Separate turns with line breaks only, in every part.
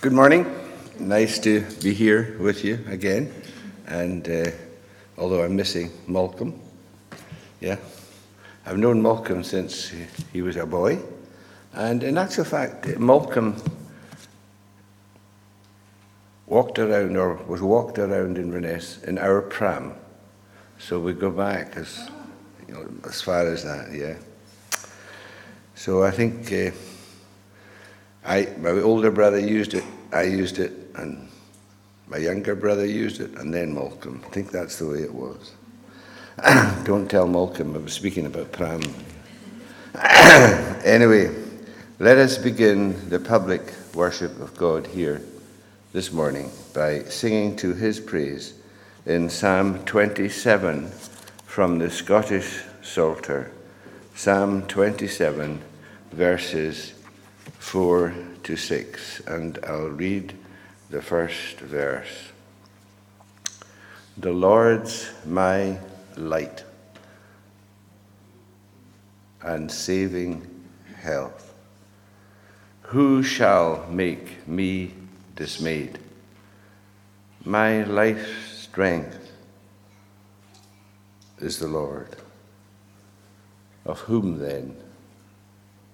Good morning. Nice to be here with you again. And uh, although I'm missing Malcolm, yeah, I've known Malcolm since he was a boy. And in actual fact, Malcolm walked around or was walked around in Inverness in our pram. So we go back as, you know, as far as that, yeah. So I think. Uh, I, my older brother used it, I used it, and my younger brother used it, and then Malcolm. I think that's the way it was. Don't tell Malcolm I was speaking about Pram. anyway, let us begin the public worship of God here this morning by singing to his praise in Psalm 27 from the Scottish Psalter. Psalm 27, verses 4 to 6, and I'll read the first verse. The Lord's my light and saving health. Who shall make me dismayed? My life's strength is the Lord. Of whom then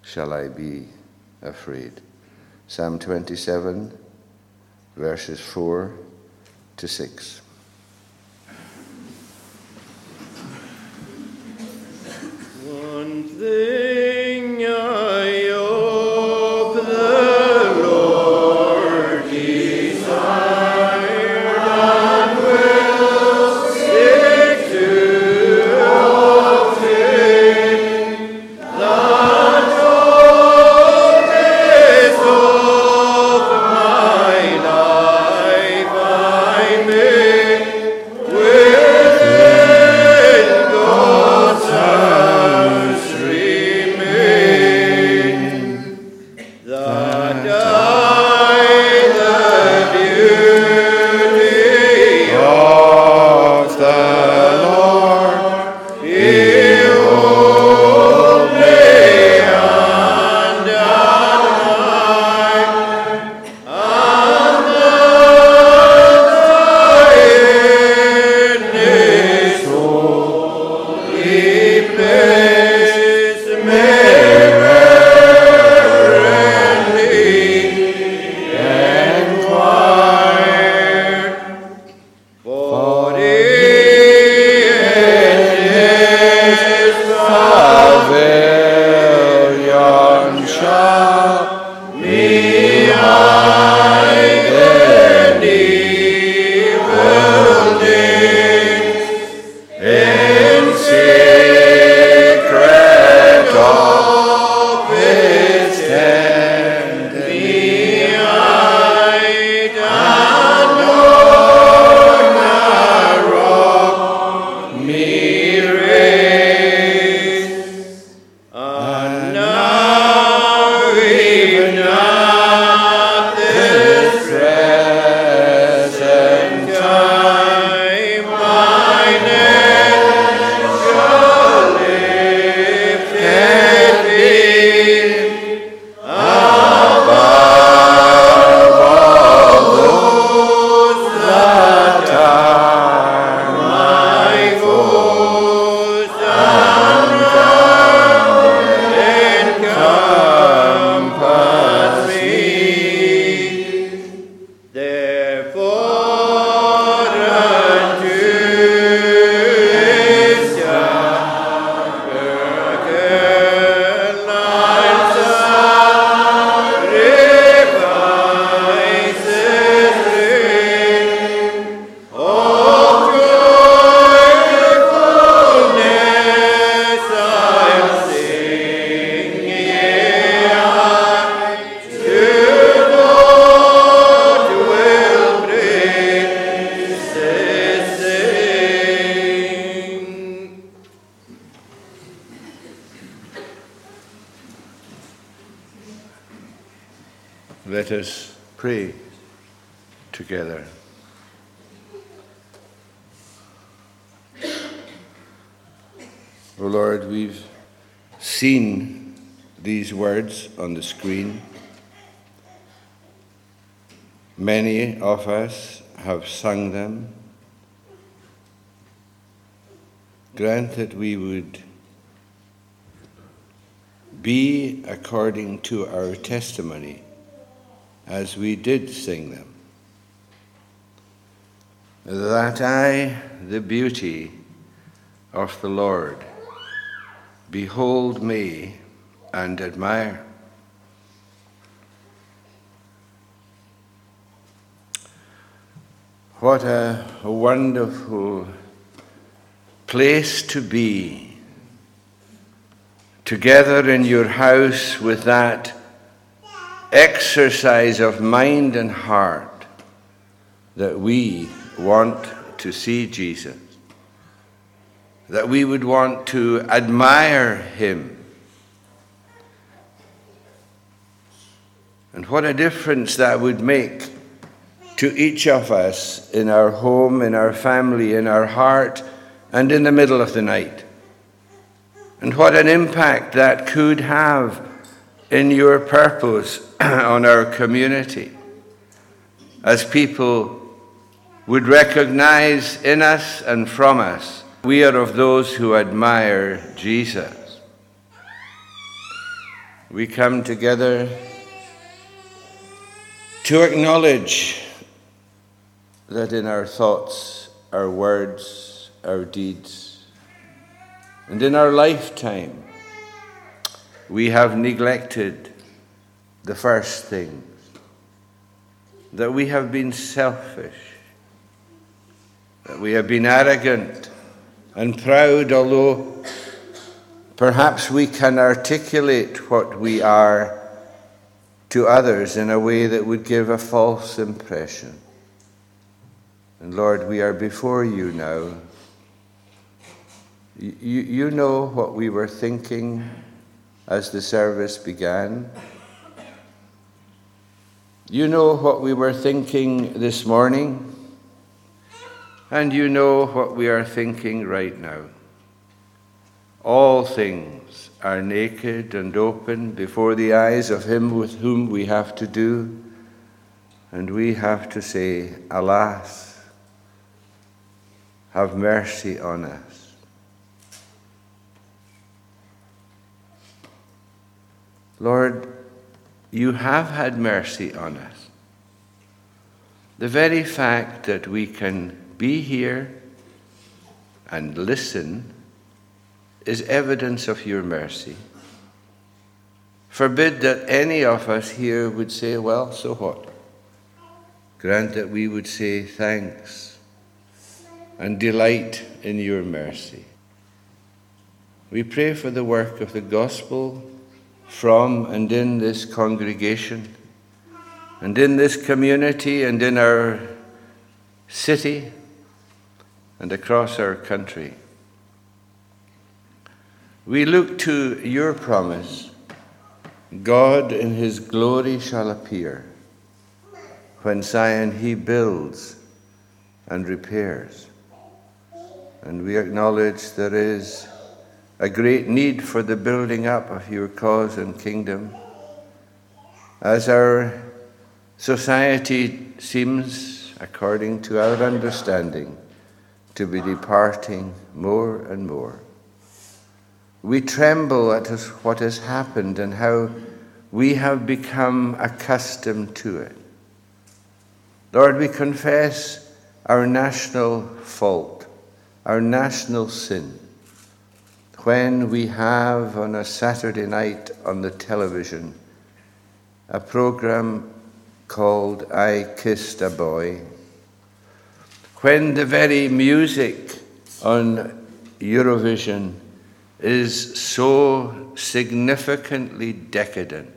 shall I be afraid. Psalm 27, verses 4 to 6.
One thing I
of us have sung them. Grant that we would be according to our testimony as we did sing them. That I, the beauty of the Lord, behold me and admire. What a, wonderful place to be together in your house with that exercise of mind and heart that we want to see Jesus, that we would want to admire him. And what a difference that would make to each of us in our home, in our family, in our heart, and in the middle of the night. And what an impact that could have in your purpose on our community as people would recognize in us and from us we are of those who admire Jesus. We come together to acknowledge that in our thoughts, our words, our deeds, and in our lifetime, we have neglected the first things, that we have been selfish, that we have been arrogant and proud, although perhaps we can articulate what we are to others in a way that would give a false impression. And Lord, we are before you now. You, you know what we were thinking as the service began. You know what we were thinking this morning, and you know what we are thinking right now. All things are naked and open before the eyes of Him with whom we have to do, and we have to say, Alas, have mercy on us. Lord, you have had mercy on us. The very fact that we can be here and listen is evidence of your mercy. Forbid that any of us here would say, Well, so what? Grant that we would say, Thanks, and delight in your mercy. We pray for the work of the gospel from and in this congregation, and in this community, and in our city, and across our country. We look to your promise God in his glory shall appear when Zion he builds and repairs. And we acknowledge there is a great need for the building up of your cause and kingdom. As our society seems, according to our understanding, to be departing more and more. We tremble at what has happened and how we have become accustomed to it. Lord, we confess our national fault, our national sin. When we have on a Saturday night on the television a program called I Kissed a Boy, when the very music on Eurovision is so significantly decadent,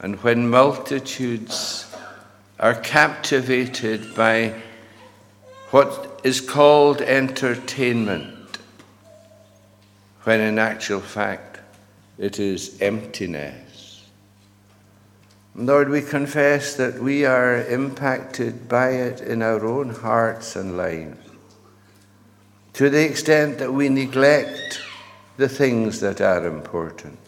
and when multitudes are captivated by what is called entertainment, when in actual fact it is emptiness. Lord, we confess that we are impacted by it in our own hearts and lives to the extent that we neglect the things that are important.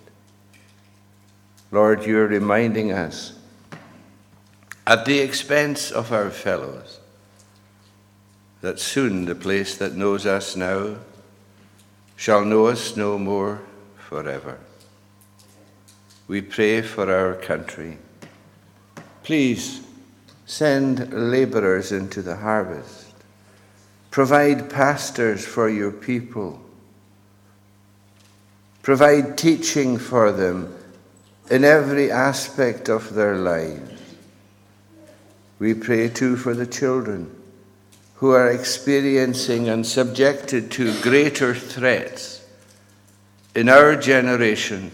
Lord, you're reminding us at the expense of our fellows, that soon the place that knows us now shall know us no more forever. We pray for our country. Please send laborers into the harvest. Provide pastors for your people. Provide teaching for them in every aspect of their lives. We pray too for the children who are experiencing and subjected to greater threats in our generation.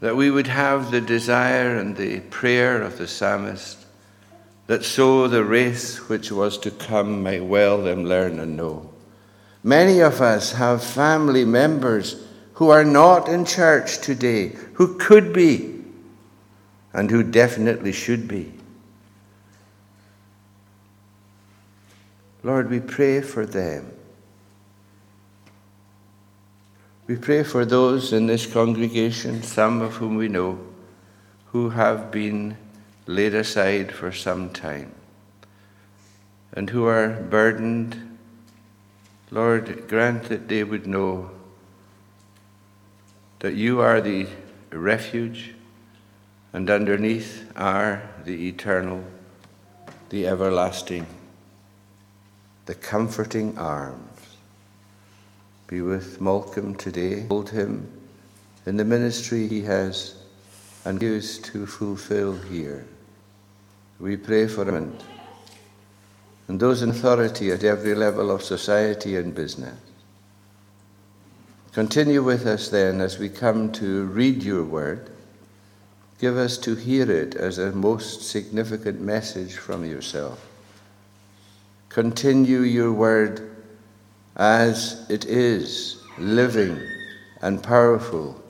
That we would have the desire and the prayer of the psalmist that so the race which was to come might well them learn and know. Many of us have family members who are not in church today, who could be and who definitely should be. Lord, we pray for them. We pray for those in this congregation, some of whom we know, who have been laid aside for some time and who are burdened. Lord, grant that they would know that you are the refuge and underneath are the eternal, the everlasting, the comforting arms. Be with Malcolm today. Hold him in the ministry he has and used to fulfill here. We pray for him and those in authority at every level of society and business. Continue with us then as we come to read your word Give us to hear it as a most significant message from yourself. Continue your word as it is, living and powerful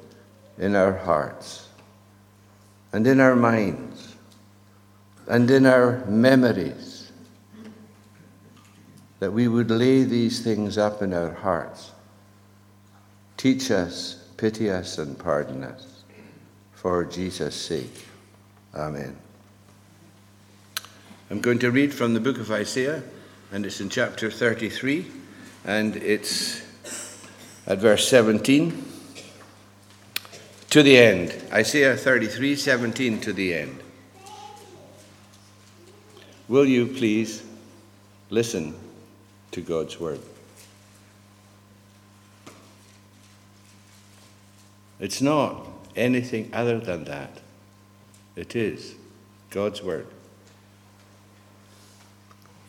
in our hearts and in our minds and in our memories, that we would lay these things up in our hearts. Teach us, pity us, and pardon us for Jesus' sake. Amen. I'm going to read from the book of Isaiah, and it's in chapter 33, and it's at verse 17 to the end. Isaiah 33, 17 to the end. Will you please listen to God's word? It's not anything other than that. It is God's Word.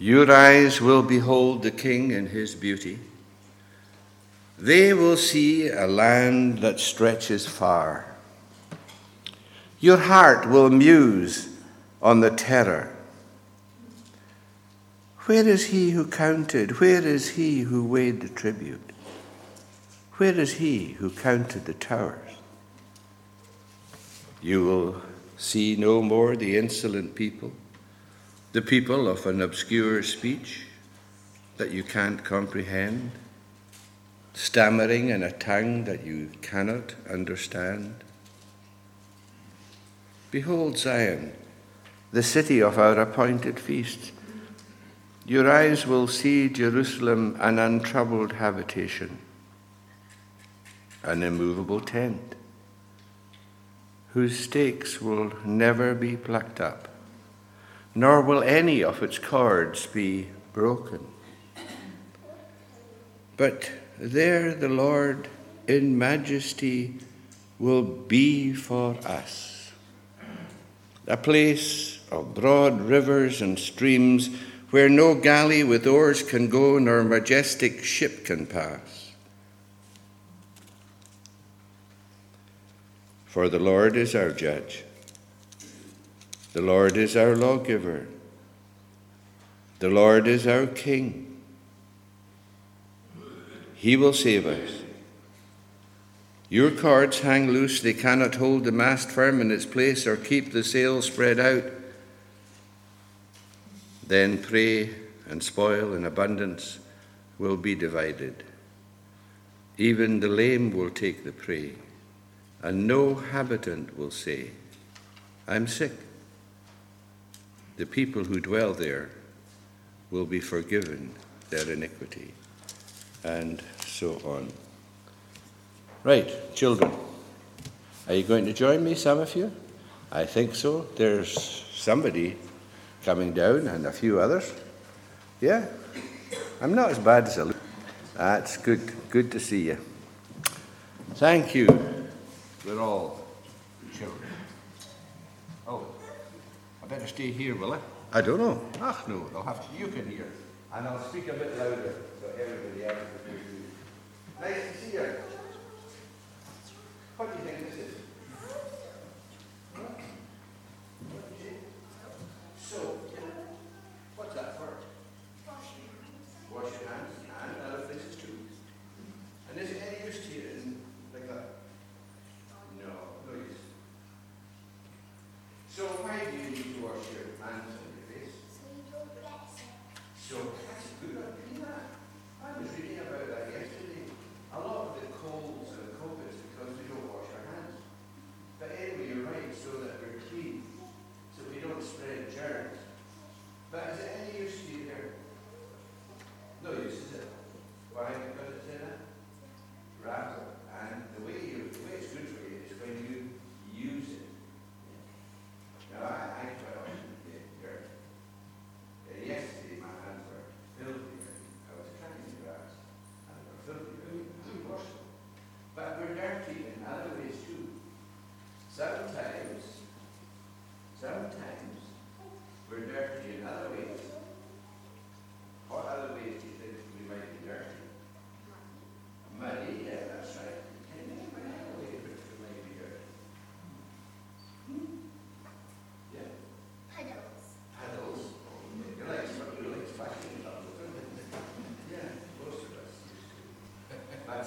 Your eyes will behold the King in his beauty. They will see a land that stretches far. Your heart will muse on the terror. Where is he who counted? Where is he who weighed the tribute? Where is he who counted the towers? You will see no more the insolent people, the people of an obscure speech that you can't comprehend, stammering in a tongue that you cannot understand. Behold Zion, the city of our appointed feast. Your eyes will see Jerusalem an untroubled habitation, an immovable tent whose stakes will never be plucked up, nor will any of its cords be broken. But there the Lord in majesty will be for us, a place of broad rivers and streams where no galley with oars can go, nor majestic ship can pass. For the Lord is our judge, the Lord is our lawgiver. The Lord is our King. He will save us. Your cords hang loose, they cannot hold the mast firm in its place or keep the sail spread out. Then prey and spoil in abundance will be divided. Even the lame will take the prey, and no habitant will say, I'm sick the people who dwell there will be forgiven their iniquity, and so on. Right, children, are you going to join me, some of you? I think so. There's somebody coming down and a few others. Yeah, I'm not as bad as I look. That's good. Good to see you. Thank you. We're all. better stay here, will I? I don't know. Ach no, they'll have to, you can hear. And I'll speak a bit louder so everybody else can hear you. Nice to see you. What do you think this is?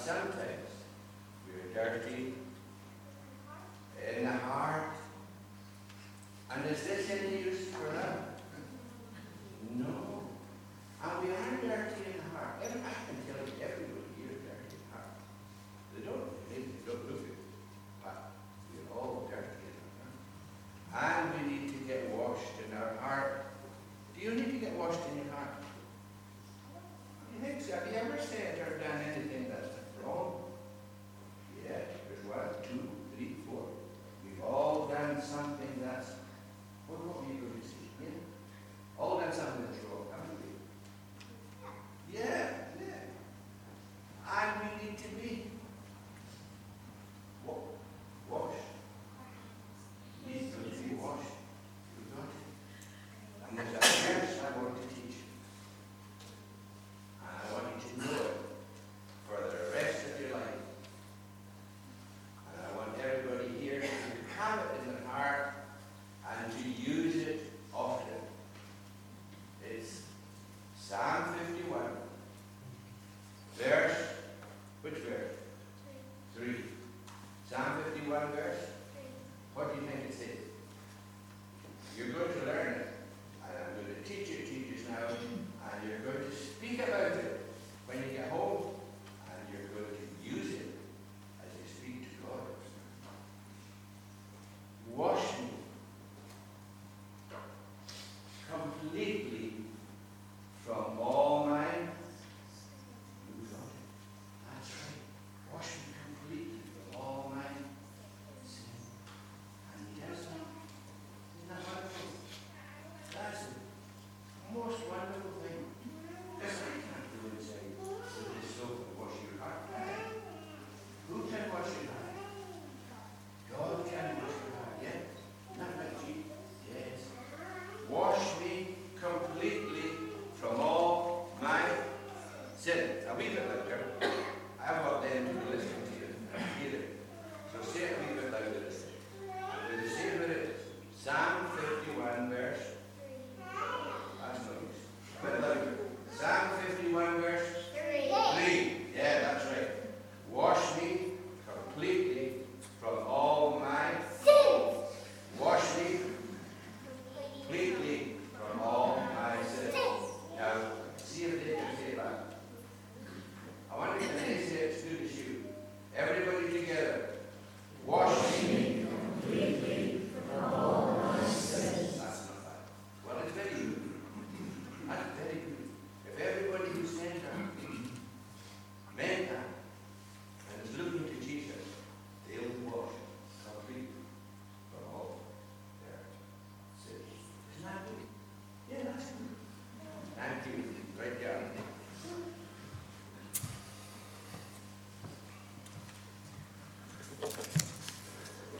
sometimes we are dirty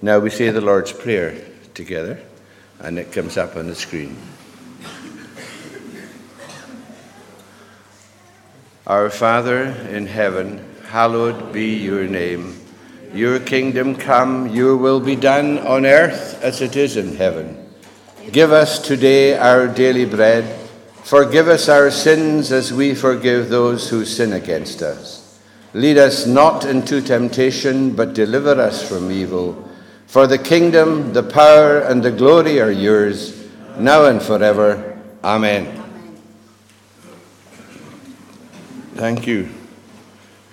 Now we say the Lord's Prayer together, and it comes up on the screen. Our Father in heaven, hallowed be your name. Your kingdom come, your will be done on earth as it is in heaven. Give us today our daily bread. Forgive us our sins as we forgive those who sin against us. Lead us not into temptation, but deliver us from evil. For the kingdom, the power, and the glory are yours, now and forever. Amen. Thank you.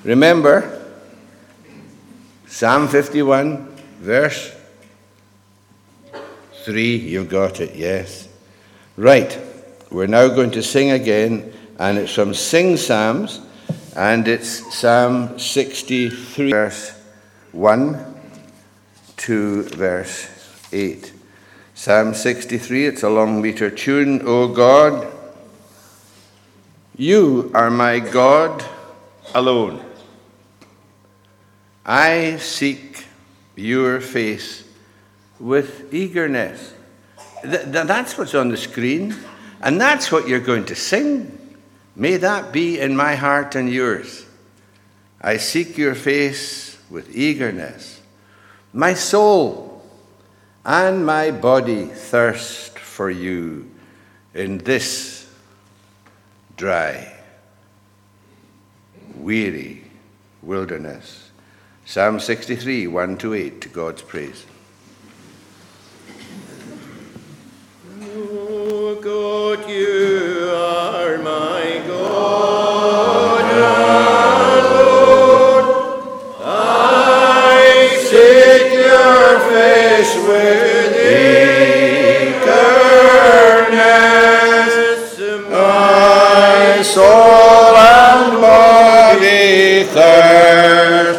Remember, Psalm 51, verse 3. You've got it, yes. Right. We're now going to sing again, and it's from Sing Psalms, and it's Psalm 63, verse 1 to verse 8. Psalm 63, it's a long meter tune. O God, you are my God alone. I seek your face with eagerness. Th- that's what's on the screen, and that's what you're going to sing. May that be in my heart and yours. I seek your face with eagerness. My soul and my body thirst for you in this dry, weary wilderness. Psalm 63, 1 to 8, to God's praise.
Oh God, you are my my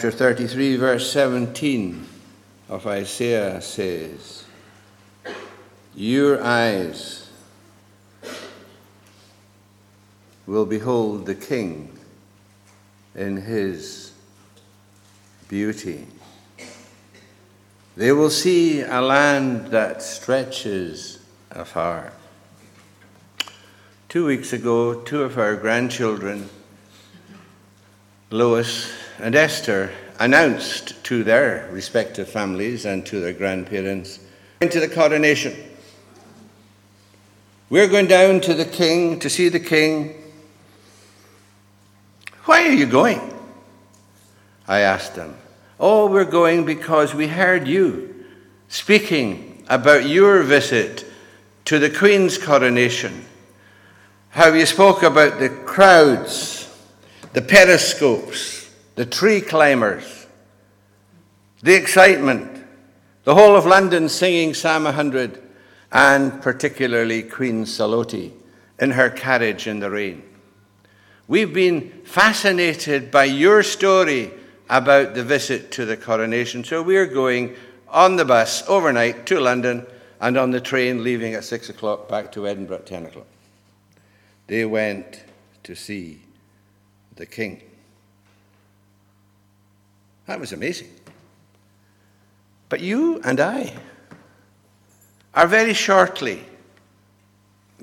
Chapter 33, verse 17 of Isaiah says, Your eyes will behold the King in his beauty. They will see a land that stretches afar. Two weeks ago, two of our grandchildren, Lois and Esther, announced to their respective families and to their grandparents into the coronation. We're going down to the king to see the king. Why are you going? I asked them. Oh, we're going because we heard you speaking about your visit to the Queen's coronation. How you spoke about the crowds, the periscopes, the tree climbers, the excitement, the whole of London singing Psalm 100, and particularly Queen Salote in her carriage in the rain. We've been fascinated by your story about the visit to the coronation. So we're going on the bus overnight to London and on the train leaving at six o'clock back to Edinburgh at 10 o'clock. They went to see the king. That was amazing. But you and I are very shortly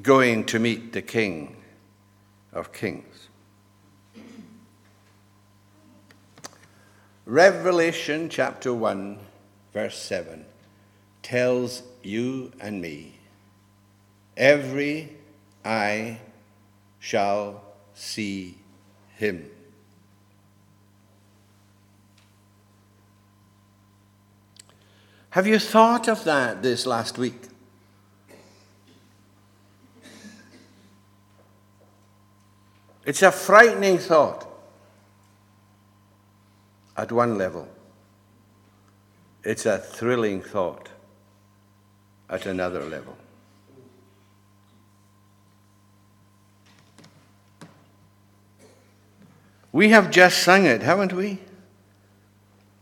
going to meet the King of Kings. Revelation chapter 1, verse 7 tells you and me every eye shall see him. Have you thought of that this last week? It's a frightening thought at one level. It's a thrilling thought at another level. We have just sung it, haven't we?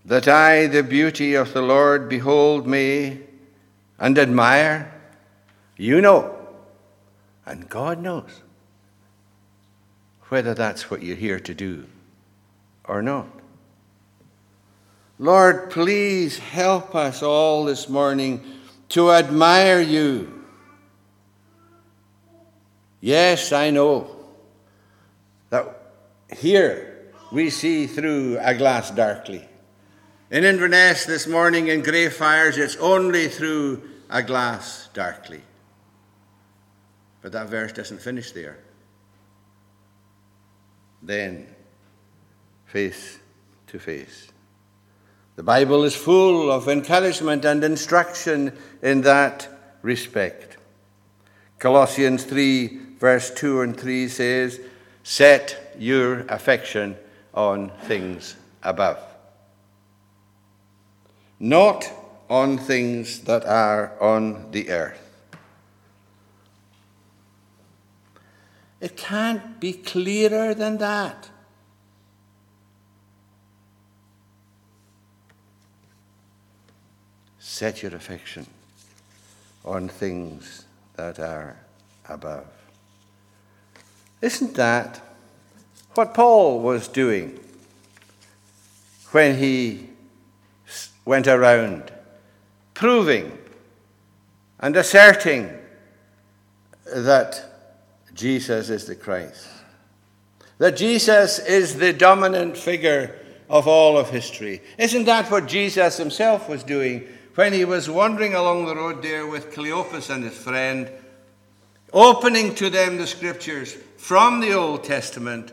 That I, the beauty of the Lord, behold me and admire. You know, and God knows whether that's what you're here to do or not. Lord, please help us all this morning to admire you. Yes, I know that here we see through a glass darkly. In Inverness this morning in Greyfriars, it's only through a glass darkly. But that verse doesn't finish there. Then, face to face. The Bible is full of encouragement and instruction in that respect. Colossians 3, verse 2 and 3 says, Set your affection on things above, not on things that are on the earth. It can't be clearer than that. Set your affection on things that are above. Isn't that what Paul was doing when he went around proving and asserting that Jesus is the Christ? That Jesus is the dominant figure of all of history. Isn't that what Jesus himself was doing when he was wandering along the road there with Cleopas and his friend, opening to them the scriptures from the Old Testament,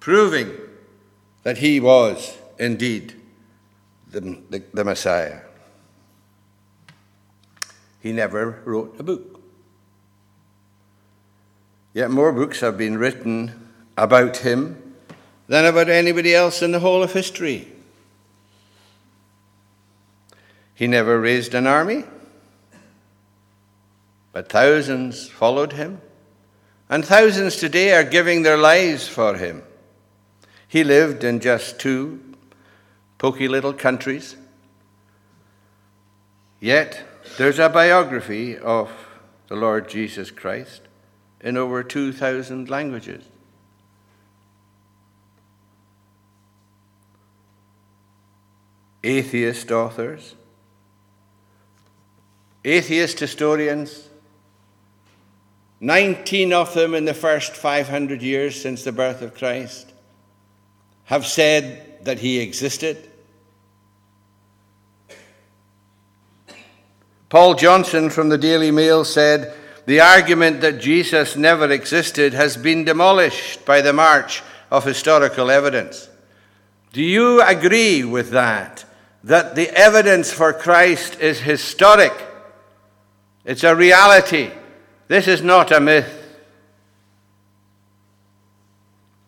proving that he was indeed the, the, the Messiah. He never wrote a book. Yet more books have been written about him than about anybody else in the whole of history. He never raised an army, but thousands followed him, and thousands today are giving their lives for him. He lived in just two poky little countries. Yet, there's a biography of the Lord Jesus Christ in over 2,000 languages. Atheist authors, atheist historians, 19 of them in the first 500 years since the birth of Christ, have said that he existed. Paul Johnson from the Daily Mail said, The argument that Jesus never existed has been demolished by the march of historical evidence. Do you agree with that? That the evidence for Christ is historic, it's a reality. This is not a myth.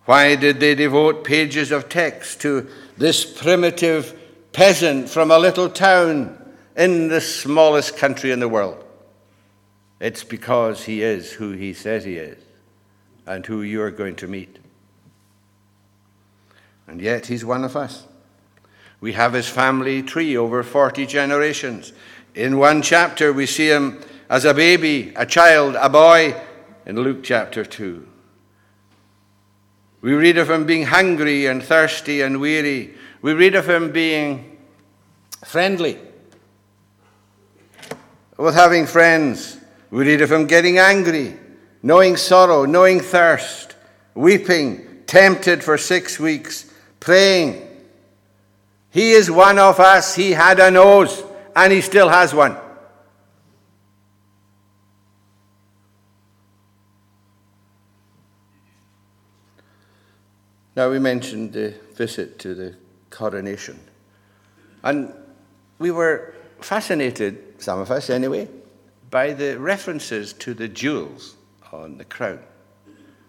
Why did they devote pages of text to this primitive peasant from a little town in the smallest country in the world? It's because he is who he says he is and who you are going to meet. And yet he's one of us. We have his family tree over 40 generations. In one chapter, we see him as a baby, a child, a boy, in Luke chapter 2. We read of him being hungry and thirsty and weary. We read of him being friendly, with having friends. We read of him getting angry, knowing sorrow, knowing thirst, weeping, tempted for six weeks, praying. He is one of us. He had a nose, and he still has one. Now, we mentioned the visit to the coronation. And we were fascinated, some of us anyway, by the references to the jewels on the crown.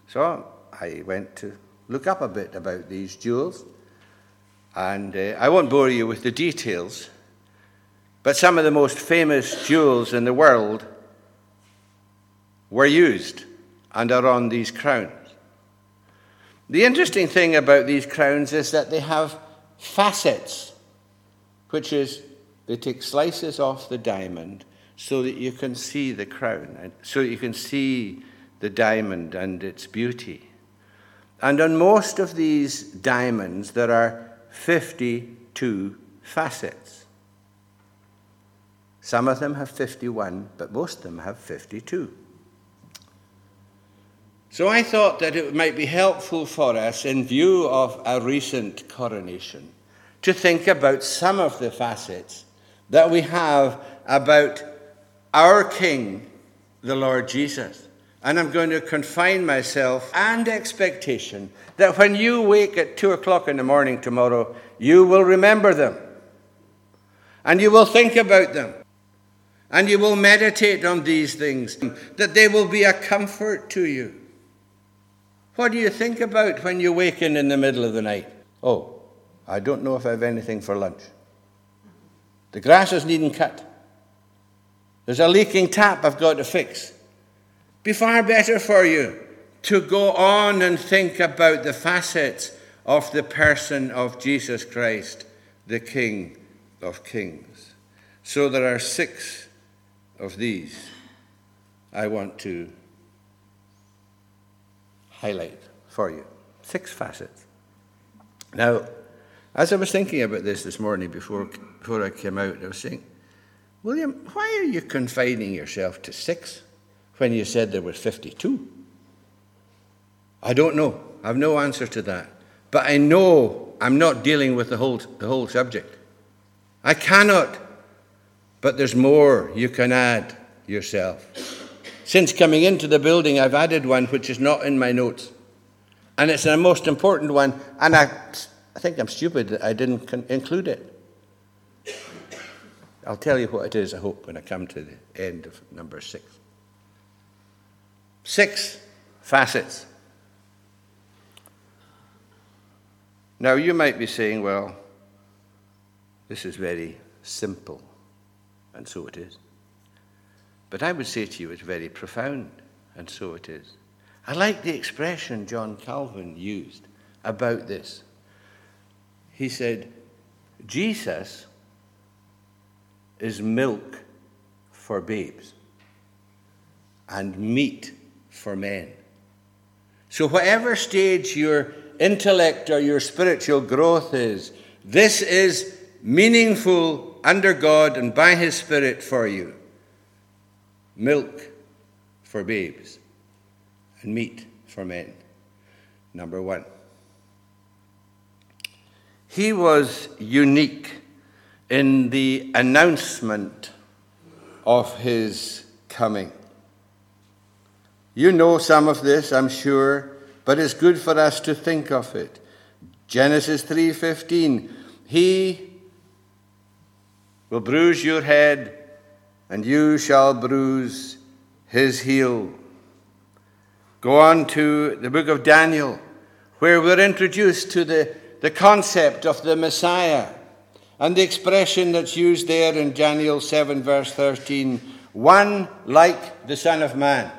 So I went to look up a bit about these jewels. And uh, I won't bore you with the details, but some of the most famous jewels in the world were used and are on these crowns. The interesting thing about these crowns is that they have facets, which is they take slices off the diamond so that you can see the crown, so you can see the diamond and its beauty. And on most of these diamonds, there are 52 facets. Some of them have 51, but most of them have 52. So I thought that it might be helpful for us, in view of a recent coronation, to think about some of the facets that we have about our King, the Lord Jesus. And I'm going to confine myself and expectation that when you wake at two o'clock in the morning tomorrow, you will remember them. And you will think about them. And you will meditate on these things, that they will be a comfort to you. What do you think about when you waken in the middle of the night? Oh, I don't know if I have anything for lunch. The grass is needing cut. There's a leaking tap I've got to fix. Be far better for you to go on and think about the facets of the person of Jesus Christ, the King of Kings. So there are six of these I want to highlight for you. Six facets. Now, as I was thinking about this this morning before, before I came out, I was saying, William, why are you confining yourself to six when you said there was 52? I don't know. I have no answer to that. But I know I'm not dealing with the whole, the whole subject. I cannot. But there's more you can add yourself. Since coming into the building, I've added one which is not in my notes. And it's the most important one, and I, I think I'm stupid that I didn't con- include it. I'll tell you what it is, I hope, when I come to the end of number six. Six facets. Now, you might be saying, well, this is very simple, and so it is. But I would say to you, it's very profound, and so it is. I like the expression John Calvin used about this. He said, Jesus is milk for babes and meat for men. So, whatever stage your intellect or your spiritual growth is, this is meaningful under God and by His Spirit for you. Milk for babes and meat for men. Number one. He was unique in the announcement of his coming. You know some of this, I'm sure, but it's good for us to think of it. Genesis 3:15 He will bruise your head and you shall bruise his heel. Go on to the book of Daniel where we're introduced to the, the concept of the Messiah and the expression that's used there in Daniel 7, verse 13 one like the Son of Man.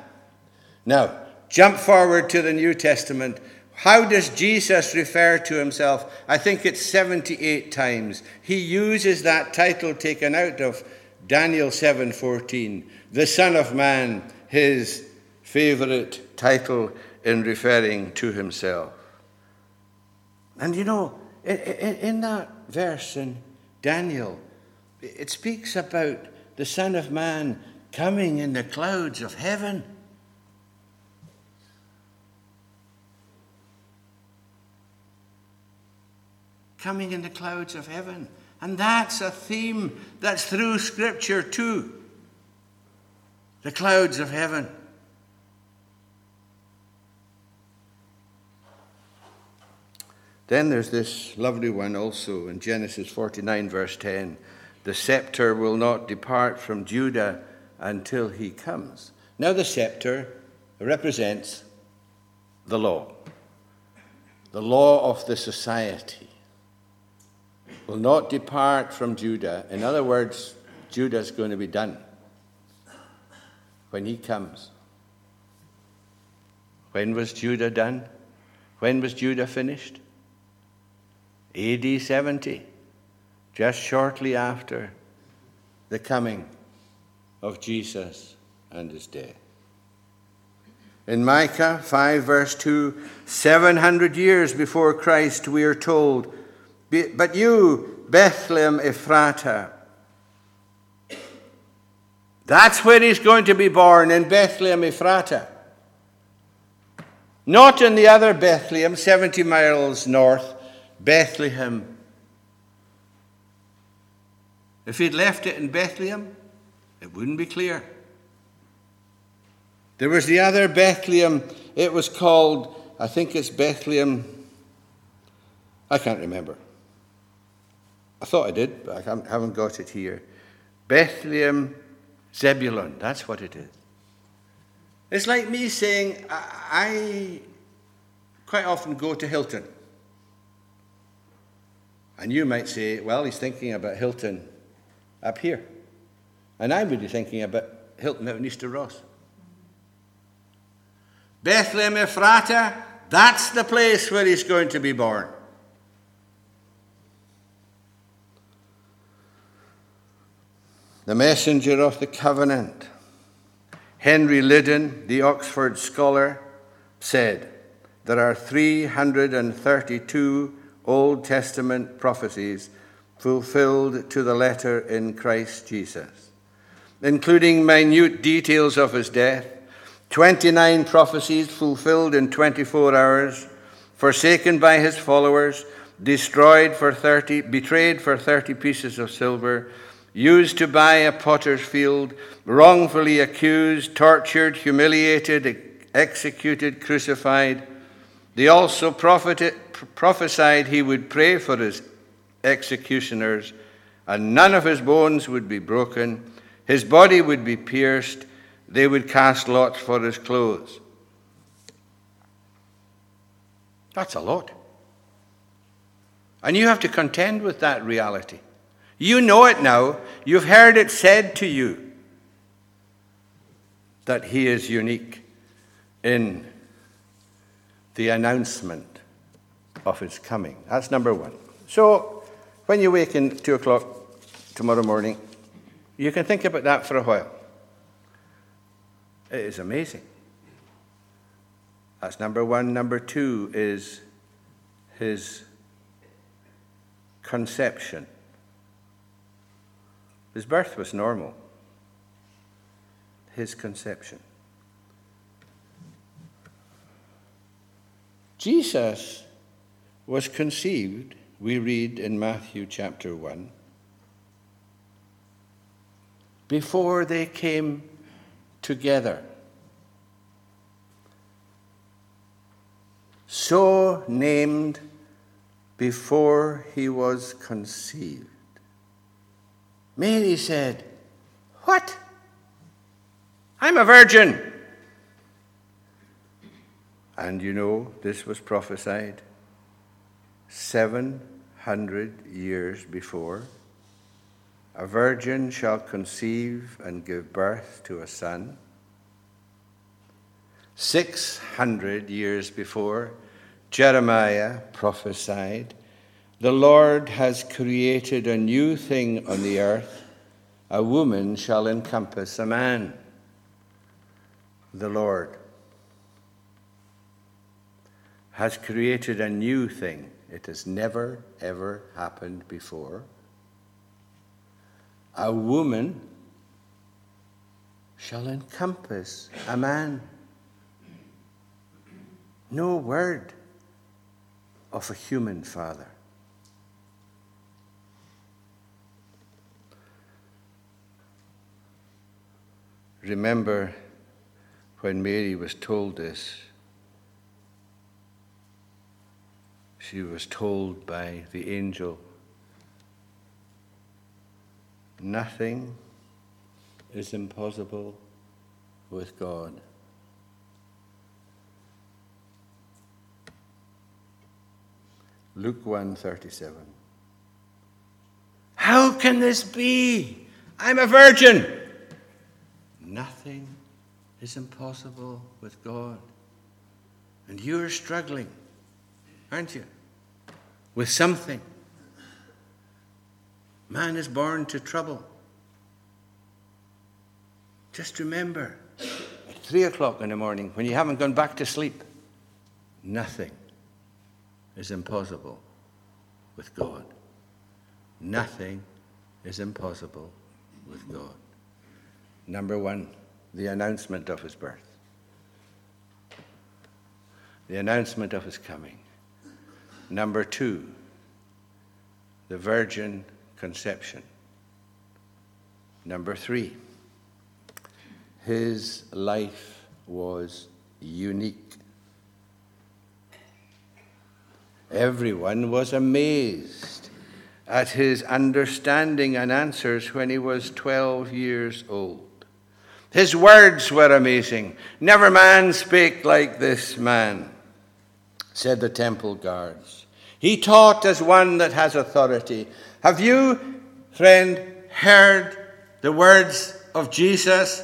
Now, jump forward to the New Testament. How does Jesus refer to himself? I think it's 78 times. He uses that title taken out of Daniel 7:14, the Son of Man, his favorite title in referring to himself. And you know, in, in that verse in Daniel, it speaks about the Son of Man coming in the clouds of heaven. Coming in the clouds of heaven. And that's a theme that's through Scripture too. The clouds of heaven. Then there's this lovely one also in Genesis 49, verse 10. The scepter will not depart from Judah until he comes. Now, the scepter represents the law, the law of the society. Will not depart from Judah. In other words, Judah's going to be done when he comes. When was Judah done? When was Judah finished? AD 70, just shortly after the coming of Jesus and his death. In Micah 5, verse 2, 700 years before Christ, we are told, But you, Bethlehem Ephratah, that's where he's going to be born, in Bethlehem Ephratah. Not in the other Bethlehem, 70 miles north, Bethlehem. If he'd left it in Bethlehem, it wouldn't be clear. There was the other Bethlehem. It was called, I think it's Bethlehem. I can't remember. I thought I did, but I haven't got it here. Bethlehem Zebulun. That's what it is. It's like me saying, I quite often go to Hilton. And you might say, well, he's thinking about Hilton up here. And I would be thinking about Hilton out in Easter Ross. Bethlehem Ephrata, that's the place where he's going to be born. The messenger of the covenant. Henry Liddon, the Oxford scholar, said there are 332 Old Testament prophecies fulfilled to the letter in Christ Jesus, including minute details of his death, 29 prophecies fulfilled in 24 hours, forsaken by his followers, destroyed for 30, betrayed for 30 pieces of silver, used to buy a potter's field, wrongfully accused, tortured, humiliated, executed, crucified. They also profited, prophesied he would pray for his executioners, and none of his bones would be broken. His body would be pierced. They would cast lots for his clothes. That's a lot. And you have to contend with that reality. You know it now. You've heard it said to you that he is unique in the announcement of his coming. That's number one. So, when you wake in 2 o'clock tomorrow morning, you can think about that for a while. It is amazing. That's number one. Number two is his conception. His birth was normal. His conception. Jesus was conceived, we read in Matthew chapter 1, before they came together. So named before he was conceived. Mary said, What? I'm a virgin. And you know, this was prophesied 700 years before. A virgin shall conceive and give birth to a son. 600 years before, Jeremiah prophesied, The Lord has created a new thing on the earth. A woman shall encompass a man. The Lord has created a new thing. It has never, ever happened before. A woman shall encompass a man. No word of a human father. Remember when Mary was told this, she was told by the angel, Nothing is impossible with God. Luke 1:37 How can this be? I'm a virgin. Nothing is impossible with God. And you're struggling, aren't you? With something. Man is born to trouble. Just remember, at three o'clock in the morning, when you haven't gone back to sleep, nothing is impossible with God. Nothing is impossible with God. Number one, the announcement of his birth, the announcement of his coming. Number two, the virgin conception. Number three, his life was unique. Everyone was amazed at his understanding and answers when he was 12 years old. His words were amazing. Never man spake like this man, said the temple guards. He taught as one that has authority. Have you, friend, heard the words of Jesus?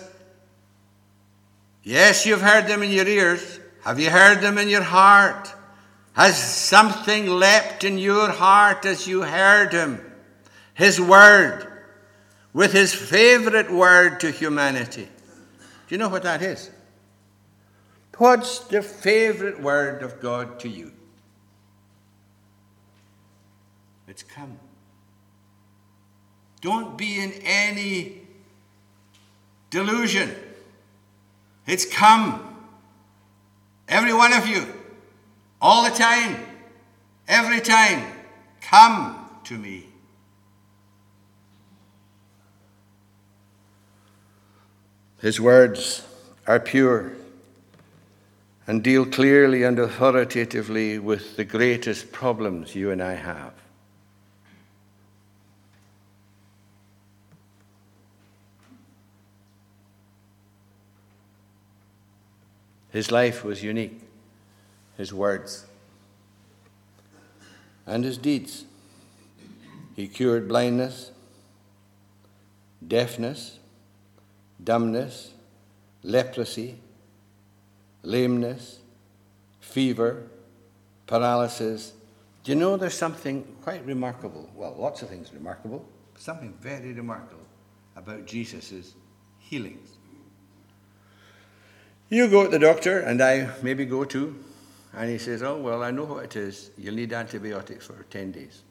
Yes, you've heard them in your ears. Have you heard them in your heart? Has something leapt in your heart as you heard him? His word, with his favorite word to humanity. Do you know what that is? What's the favorite word of God to you? It's come. Don't be in any delusion. It's come. Every one of you. All the time, every time, come to me. His words are pure and deal clearly and authoritatively with the greatest problems you and I have. His life was unique his words and his deeds. He cured blindness, deafness, dumbness, leprosy, lameness, fever, paralysis. Do you know there's something quite remarkable? Well, lots of things remarkable. Something very remarkable about Jesus' healings. You go to the doctor, and I maybe go too, and he says, Oh, well, I know what it is. You'll need antibiotics for 10 days.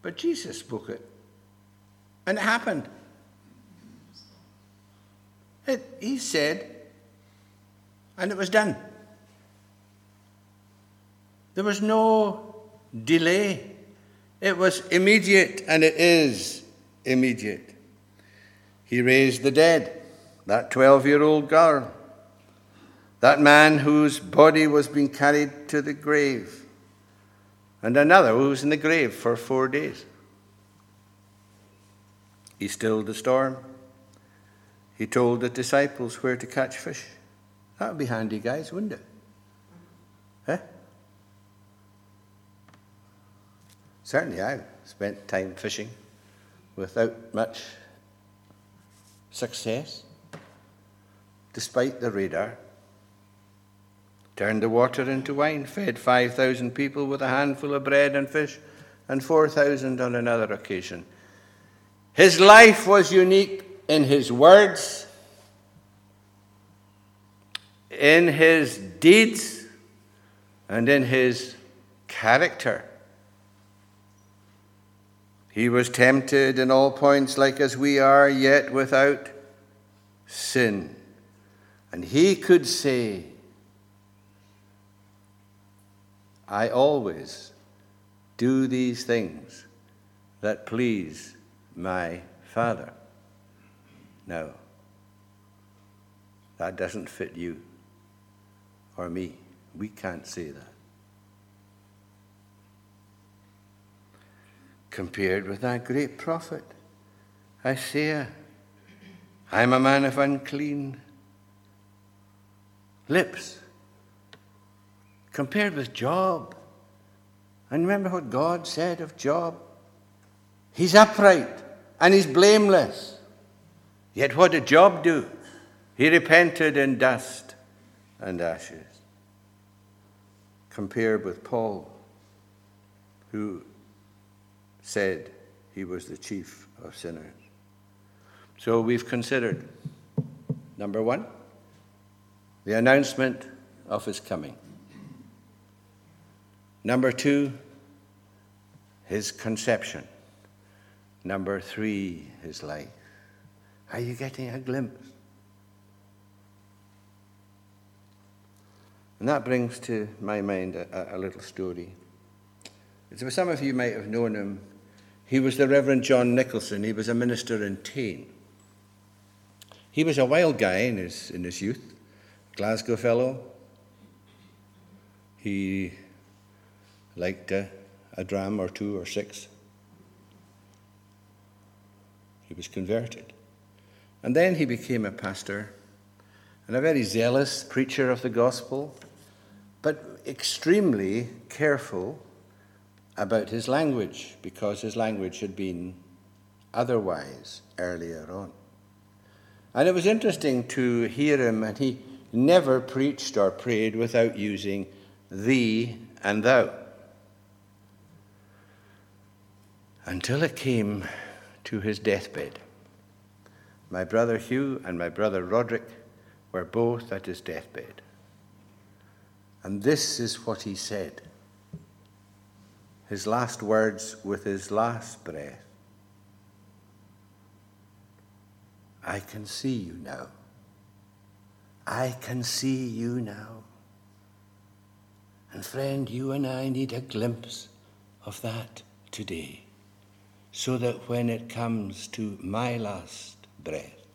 But Jesus spoke it, and it happened. It, he said, and it was done. There was no delay. It was immediate, and it is immediate. He raised the dead that 12 year old girl, that man whose body was being carried to the grave, and another who was in the grave for four days. He stilled the storm. He told the disciples where to catch fish. That would be handy, guys, wouldn't it? Eh? Certainly, I've spent time fishing without much success despite the radar. Turned the water into wine, fed 5,000 people with a handful of bread and fish, and 4,000 on another occasion. His life was unique in his words, in his deeds, and in his character. He was tempted in all points like as we are, yet without sin. And he could say, I always do these things that please my Father. No, that doesn't fit you or me. We can't say that. Compared with that great prophet, Isaiah, I'm a man of unclean lips compared with Job. And remember what God said of Job? He's upright and he's blameless. Yet what did Job do? He repented in dust and ashes. Compared with Paul, who said he was the chief of sinners. So we've considered number one, the announcement of his coming. Number two, his conception. Number three, his life. Are you getting a glimpse? And that brings to my mind a, a little story. So some of you might have known him. He was the Reverend John Nicholson. He was a minister in Tain. He was a wild guy in his, in his youth. Glasgow fellow. He liked a, a dram or two or six. He was converted. And then he became a pastor and a very zealous preacher of the gospel, but extremely careful about his language because his language had been otherwise earlier on. And it was interesting to hear him, and he never preached or prayed without using thee and thou. Until it came to his deathbed. My brother Hugh and my brother Roderick were both at his deathbed. And this is what he said his last words with his last breath I can see you now. I can see you now. And friend, you and I need a glimpse of that today, so that when it comes to my last breath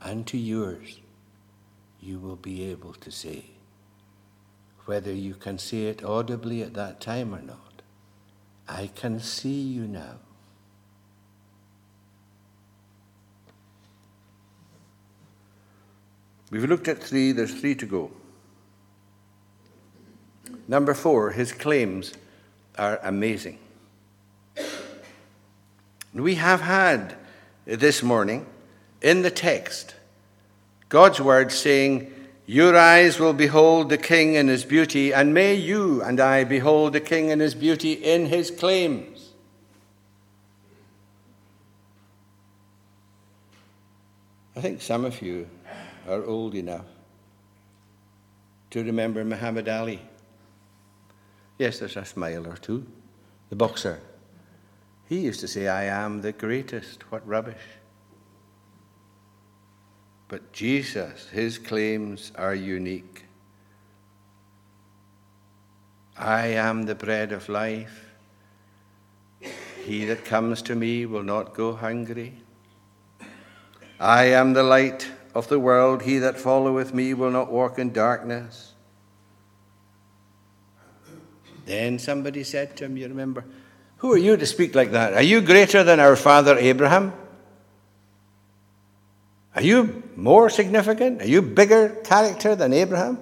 and to yours, you will be able to say, whether you can say it audibly at that time or not, I can see you now. We've looked at three, there's three to go. Number four, his claims are amazing. We have had this morning in the text God's word saying, Your eyes will behold the King in his beauty, and may you and I behold the King in his beauty in his claims. I think some of you are old enough to remember Muhammad Ali. Yes, there's a smile or two. The boxer. He used to say, I am the greatest. What rubbish. But Jesus, his claims are unique. I am the bread of life. He that comes to me will not go hungry. I am the light of the world. He that followeth me will not walk in darkness. Then somebody said to him, You remember, who are you to speak like that? Are you greater than our father Abraham? Are you more significant? Are you bigger character than Abraham?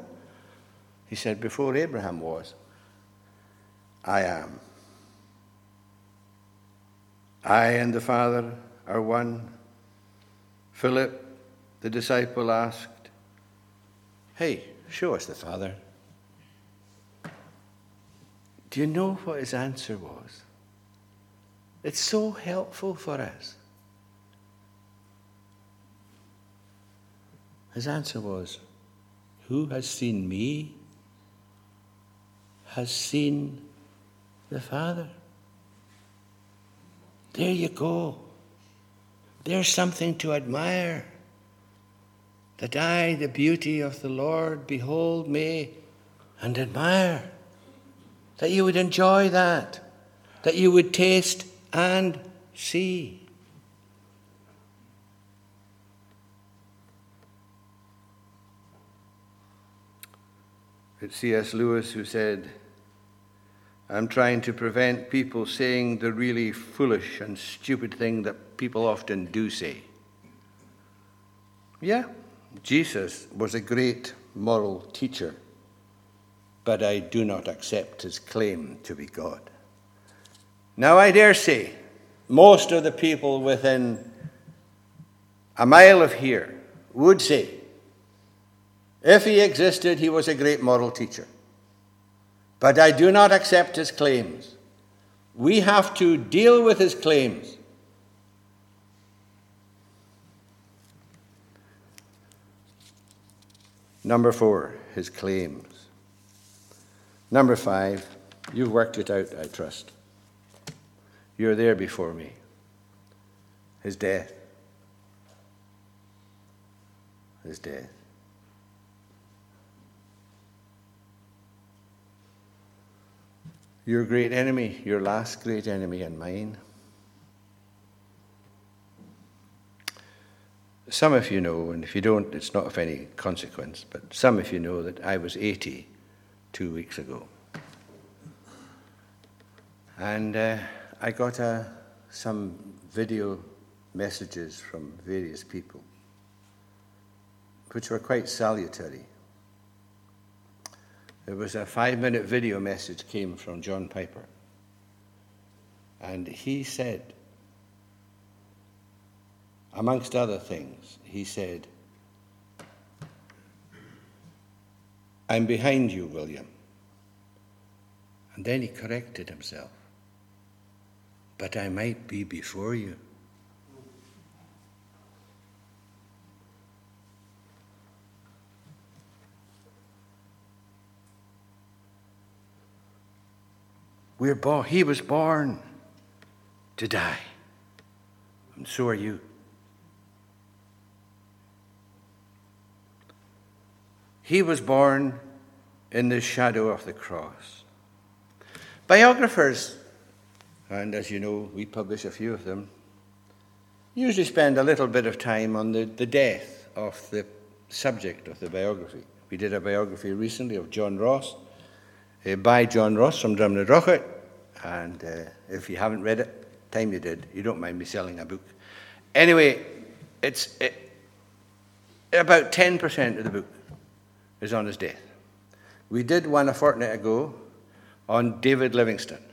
He said, Before Abraham was, I am. I and the Father are one. Philip, the disciple, asked, Hey, show us the Father. Do you know what his answer was? It's so helpful for us. His answer was, Who has seen me has seen the Father. There you go. There's something to admire. That I, the beauty of the Lord, behold me and admire. That you would enjoy that. That you would taste and see. It's C.S. Lewis who said, I'm trying to prevent people saying the really foolish and stupid thing that people often do say. Yeah, Jesus was a great moral teacher, but I do not accept his claim to be God. Now, I dare say most of the people within a mile of here would say if he existed, he was a great moral teacher. But I do not accept his claims. We have to deal with his claims. Number four, his claims. Number five, you've worked it out, I trust. You're there before me. His death. His death. Your great enemy, your last great enemy, and mine. Some of you know, and if you don't, it's not of any consequence, but some of you know that I was 80 two weeks ago. And uh, I got uh, some video messages from various people, which were quite salutary. There was a five minute video message came from John Piper. And he said, amongst other things, he said, I'm behind you, William. And then he corrected himself. But I might be before you. We're born, he was born to die. And so are you. He was born in the shadow of the cross. Biographers, and as you know, we publish a few of them, usually spend a little bit of time on the, the death of the subject of the biography. We did a biography recently of John Ross uh, by John Ross from Drumnadrochit. And uh, if you haven't read it, time you did. You don't mind me selling a book. Anyway, it's it, about 10% of the book is on his death. We did one a fortnight ago on David Livingstone,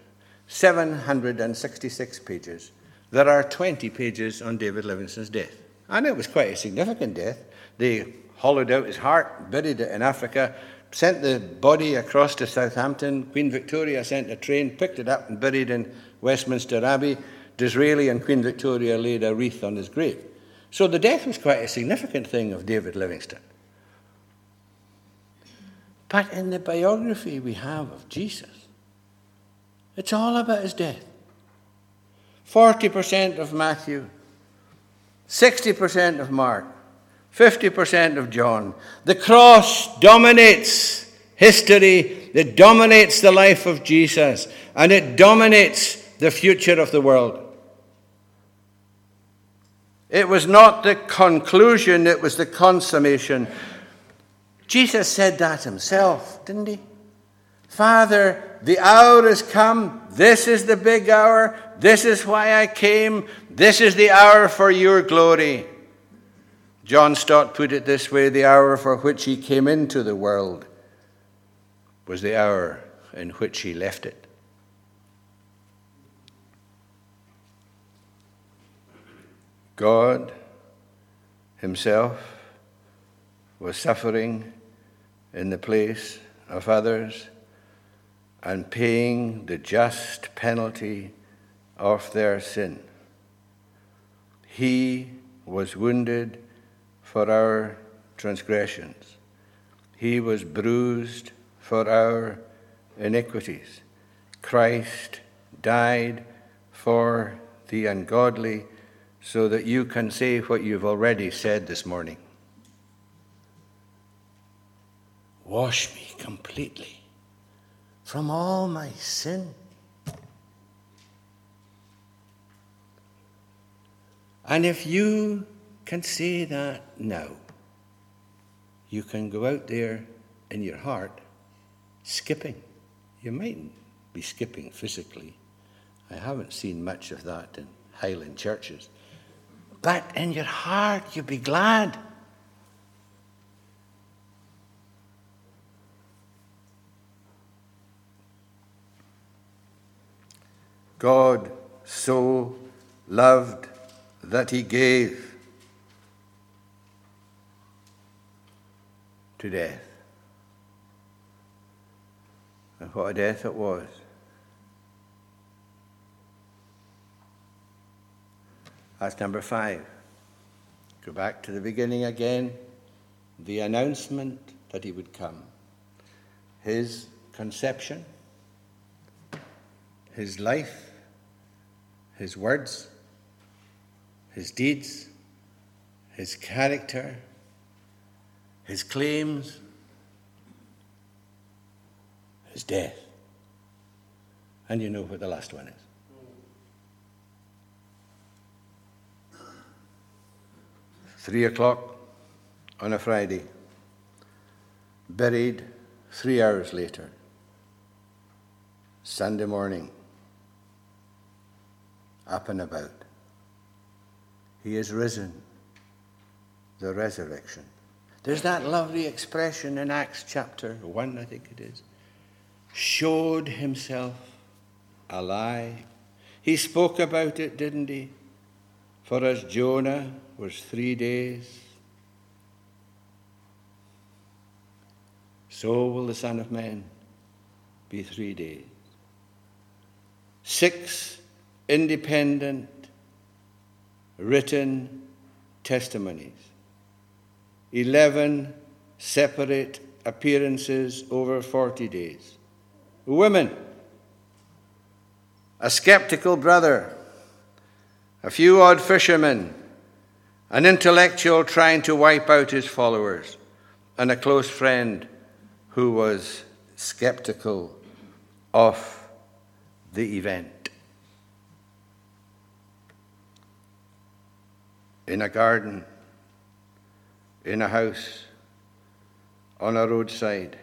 766 pages. There are 20 pages on David Livingstone's death. And it was quite a significant death. They hollowed out his heart, buried it in Africa, sent the body across to Southampton. Queen Victoria sent a train, picked it up, and buried in Westminster Abbey. Disraeli and Queen Victoria laid a wreath on his grave. So the death was quite a significant thing of David Livingstone. But in the biography we have of Jesus, it's all about his death. 40% of Matthew, 60% of Mark, 50% of John. The cross dominates history, it dominates the life of Jesus, and it dominates the future of the world. It was not the conclusion, it was the consummation. Jesus said that himself, didn't he? Father, the hour has come. This is the big hour. This is why I came. This is the hour for your glory. John Stott put it this way the hour for which he came into the world was the hour in which he left it. God Himself was suffering in the place of others and paying the just penalty of their sin. He was wounded for our transgressions, He was bruised for our iniquities. Christ died for the ungodly so that you can say what you've already said this morning. Wash me completely from all my sin. And if you can say that now, you can go out there in your heart skipping. You mightn't be skipping physically. I haven't seen much of that in Highland churches. But in your heart, you'll be glad. God so loved that he gave to death. And what a death it was. That's number five. Go back to the beginning again. The announcement that he would come. His conception, his life, his words, his deeds, his character, his claims, his death. And you know what the last one is. Three o'clock on a Friday. Buried three hours later. Sunday morning. Up and about. He is risen. The resurrection. There's that lovely expression in Acts chapter 1, I think it is. Showed himself alive. He spoke about it, didn't he? For as Jonah was three days, so will the Son of Man be three days. Six independent written testimonies. Eleven separate appearances over 40 days. Women, a skeptical brother, a few odd fishermen, an intellectual trying to wipe out his followers, and a close friend who was skeptical of the event. In a garden, in a house, on a roadside,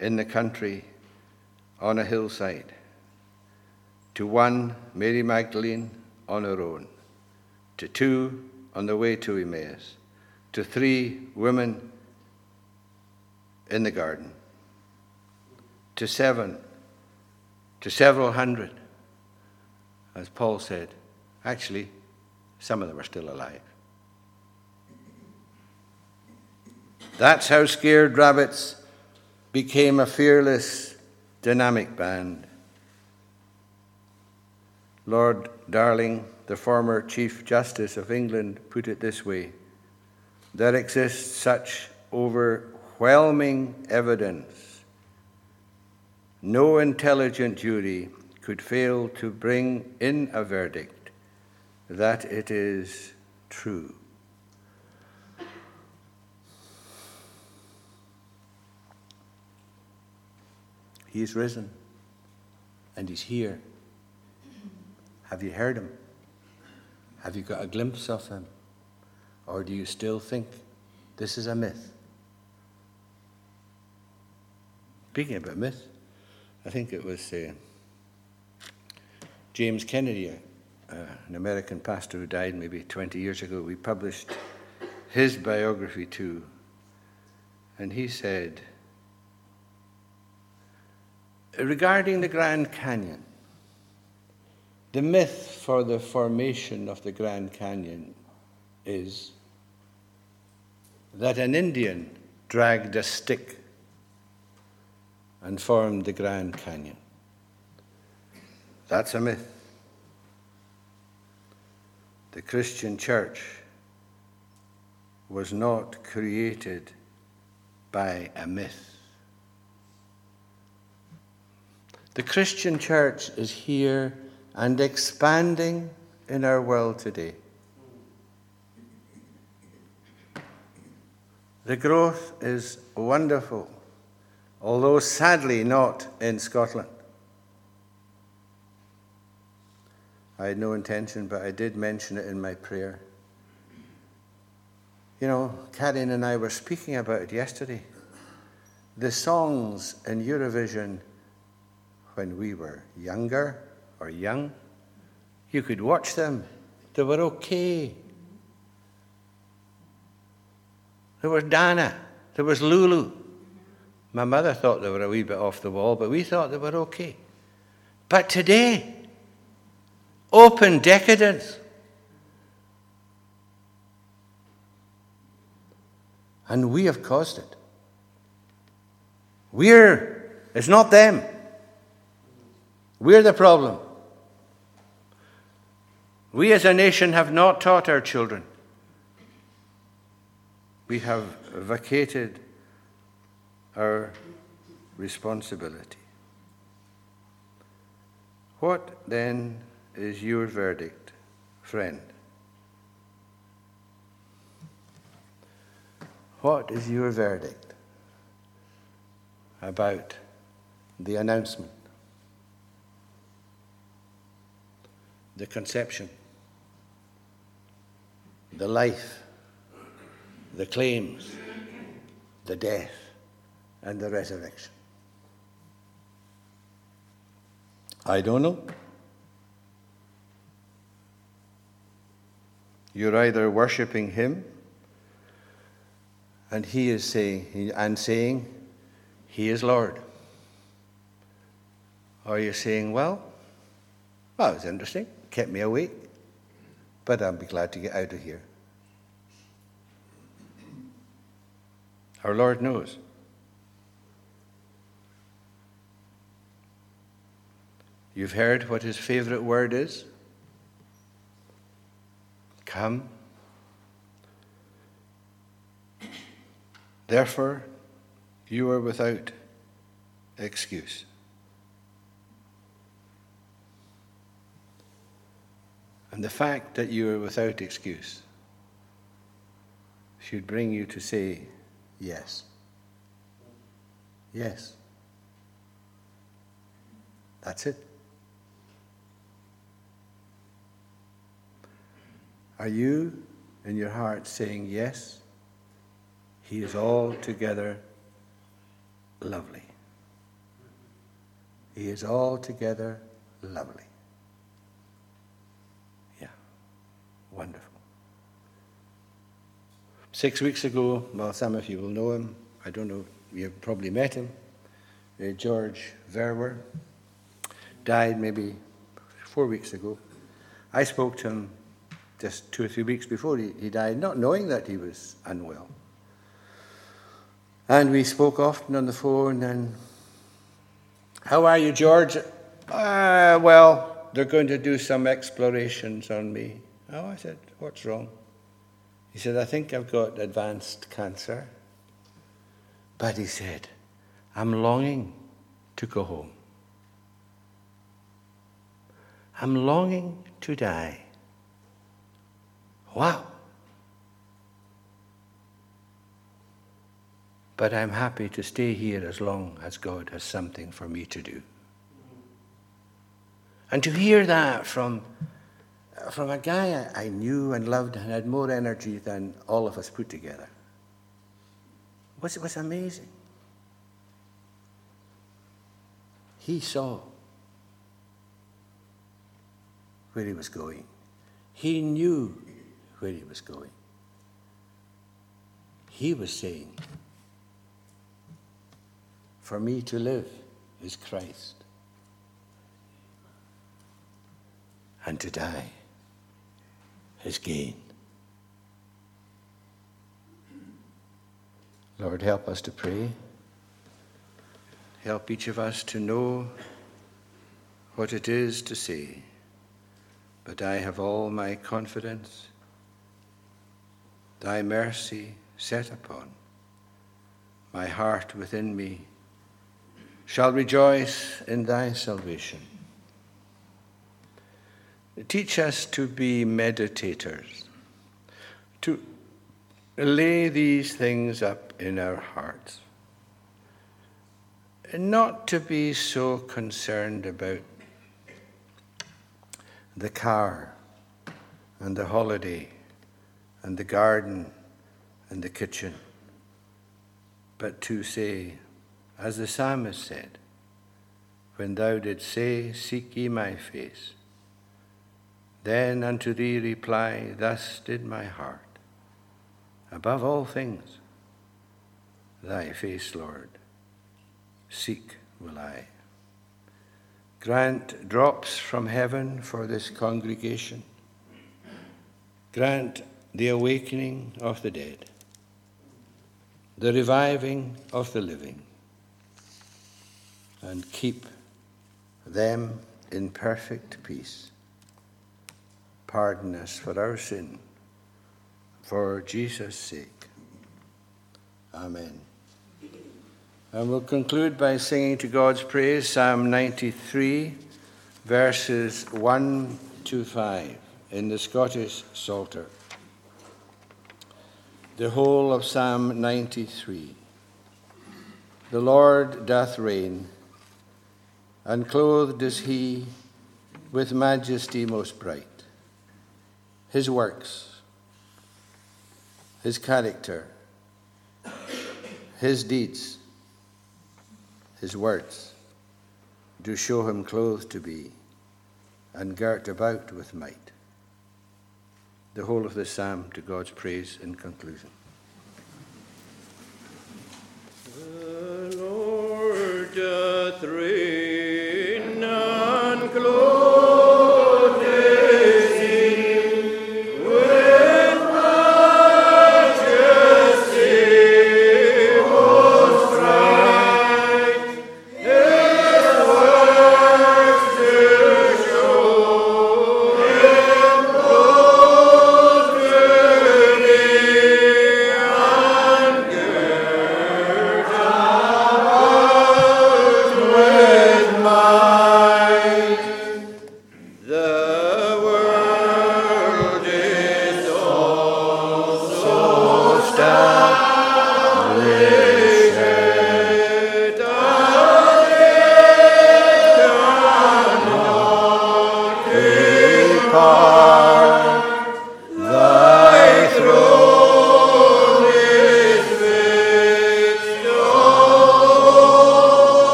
in the country, on a hillside. To one, Mary Magdalene, on her own, to two on the way to Emmaus, to three women in the garden, to seven, to several hundred. As Paul said, actually, some of them are still alive. That's how Scared Rabbits became a fearless, dynamic band. Lord Darling, the former Chief Justice of England, put it this way There exists such overwhelming evidence. No intelligent jury could fail to bring in a verdict that it is true. He's risen and he's here. Have you heard him? Have you got a glimpse of him? Or do you still think this is a myth? Speaking about myth, I think it was uh, James Kennedy, uh, an American pastor who died maybe 20 years ago. We published his biography too. And he said, regarding the Grand Canyon, the myth for the formation of the Grand Canyon is that an Indian dragged a stick and formed the Grand Canyon. That's a myth. The Christian church was not created by a myth. The Christian church is here and expanding in our world today. The growth is wonderful, although sadly not in Scotland. I had no intention, but I did mention it in my prayer. You know, Karen and I were speaking about it yesterday. The songs in Eurovision when we were younger or young. You could watch them, they were okay. There was Dana, there was Lulu. My mother thought they were a wee bit off the wall, but we thought they were okay. But today, open decadence. And we have caused it. We're, it's not them. We're the problem. We as a nation have not taught our children. We have vacated our responsibility. What then is your verdict, friend? What is your verdict about the announcement? the conception, the life, the claims, the death, and the resurrection. I don't know. You're either worshipping him and he is saying and saying he is Lord. Or you're saying, well, well, it's interesting kept me awake, but I'll be glad to get out of here. Our Lord knows. You've heard what his favorite word is? Come. Therefore, you are without excuse. And the fact that you are without excuse should bring you to say yes. Yes. That's it. Are you in your heart saying yes? He is altogether lovely. He is altogether lovely. Yeah, wonderful. Six weeks ago, well, some of you will know him. I don't know, you've probably met him. Uh, George Verwer died maybe four weeks ago. I spoke to him just two or three weeks before he, he died, not knowing that he was unwell. And we spoke often on the phone. And how are you, George? Uh, well, they're going to do some explorations on me. Oh, I said, what's wrong? He said, I think I've got advanced cancer. But he said, I'm longing to go home. I'm longing to die. Wow. But I'm happy to stay here as long as God has something for me to do. And to hear that from, from a guy I knew and loved and had more energy than all of us put together was, was amazing. He saw where he was going. He knew where he was going. He was saying, For me to live is Christ, and to die is gain. Lord, help us to pray. Help each of us to know what it is to say, but I have all my confidence thy mercy set upon. My heart within me shall rejoice in thy salvation. Teach us to be meditators, to lay these things up in our hearts, and not to be so concerned about the car and the holiday and the garden and the kitchen, but to say, as the psalmist said, when thou didst say, Seek ye my face, then unto thee reply, Thus did my heart. Above all things, thy face, Lord, seek will I. Grant drops from heaven for this congregation. Grant the awakening of the dead, the reviving of the living, and keep them in perfect peace. Pardon us for our sin, for Jesus' sake. Amen. And we'll conclude by singing to God's praise Psalm 93, verses 1 to 5 in the Scottish Psalter the whole of Psalm 93. The Lord doth reign, and clothed is he with majesty most bright. His works, his character, his deeds, his words do show him clothed to be and girt about with might the whole of this psalm to God's praise in conclusion.
The Lord doth reign.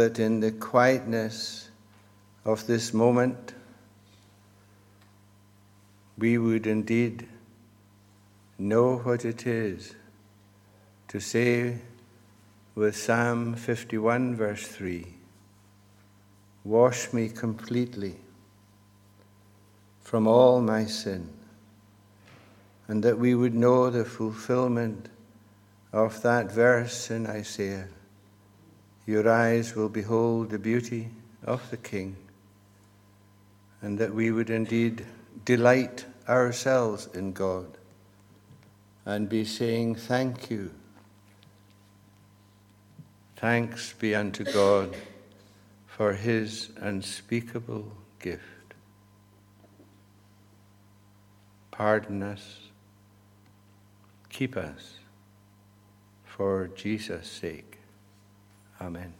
That in the quietness of this moment, we would indeed know what it is to say with Psalm 51, verse 3 Wash me completely from all my sin, and that we would know the fulfillment of that verse in Isaiah Your eyes will behold the beauty of the King, and that we would indeed delight ourselves in God and be saying, Thank you. Thanks be unto God for his unspeakable gift. Pardon us, keep us for Jesus' sake. Amen.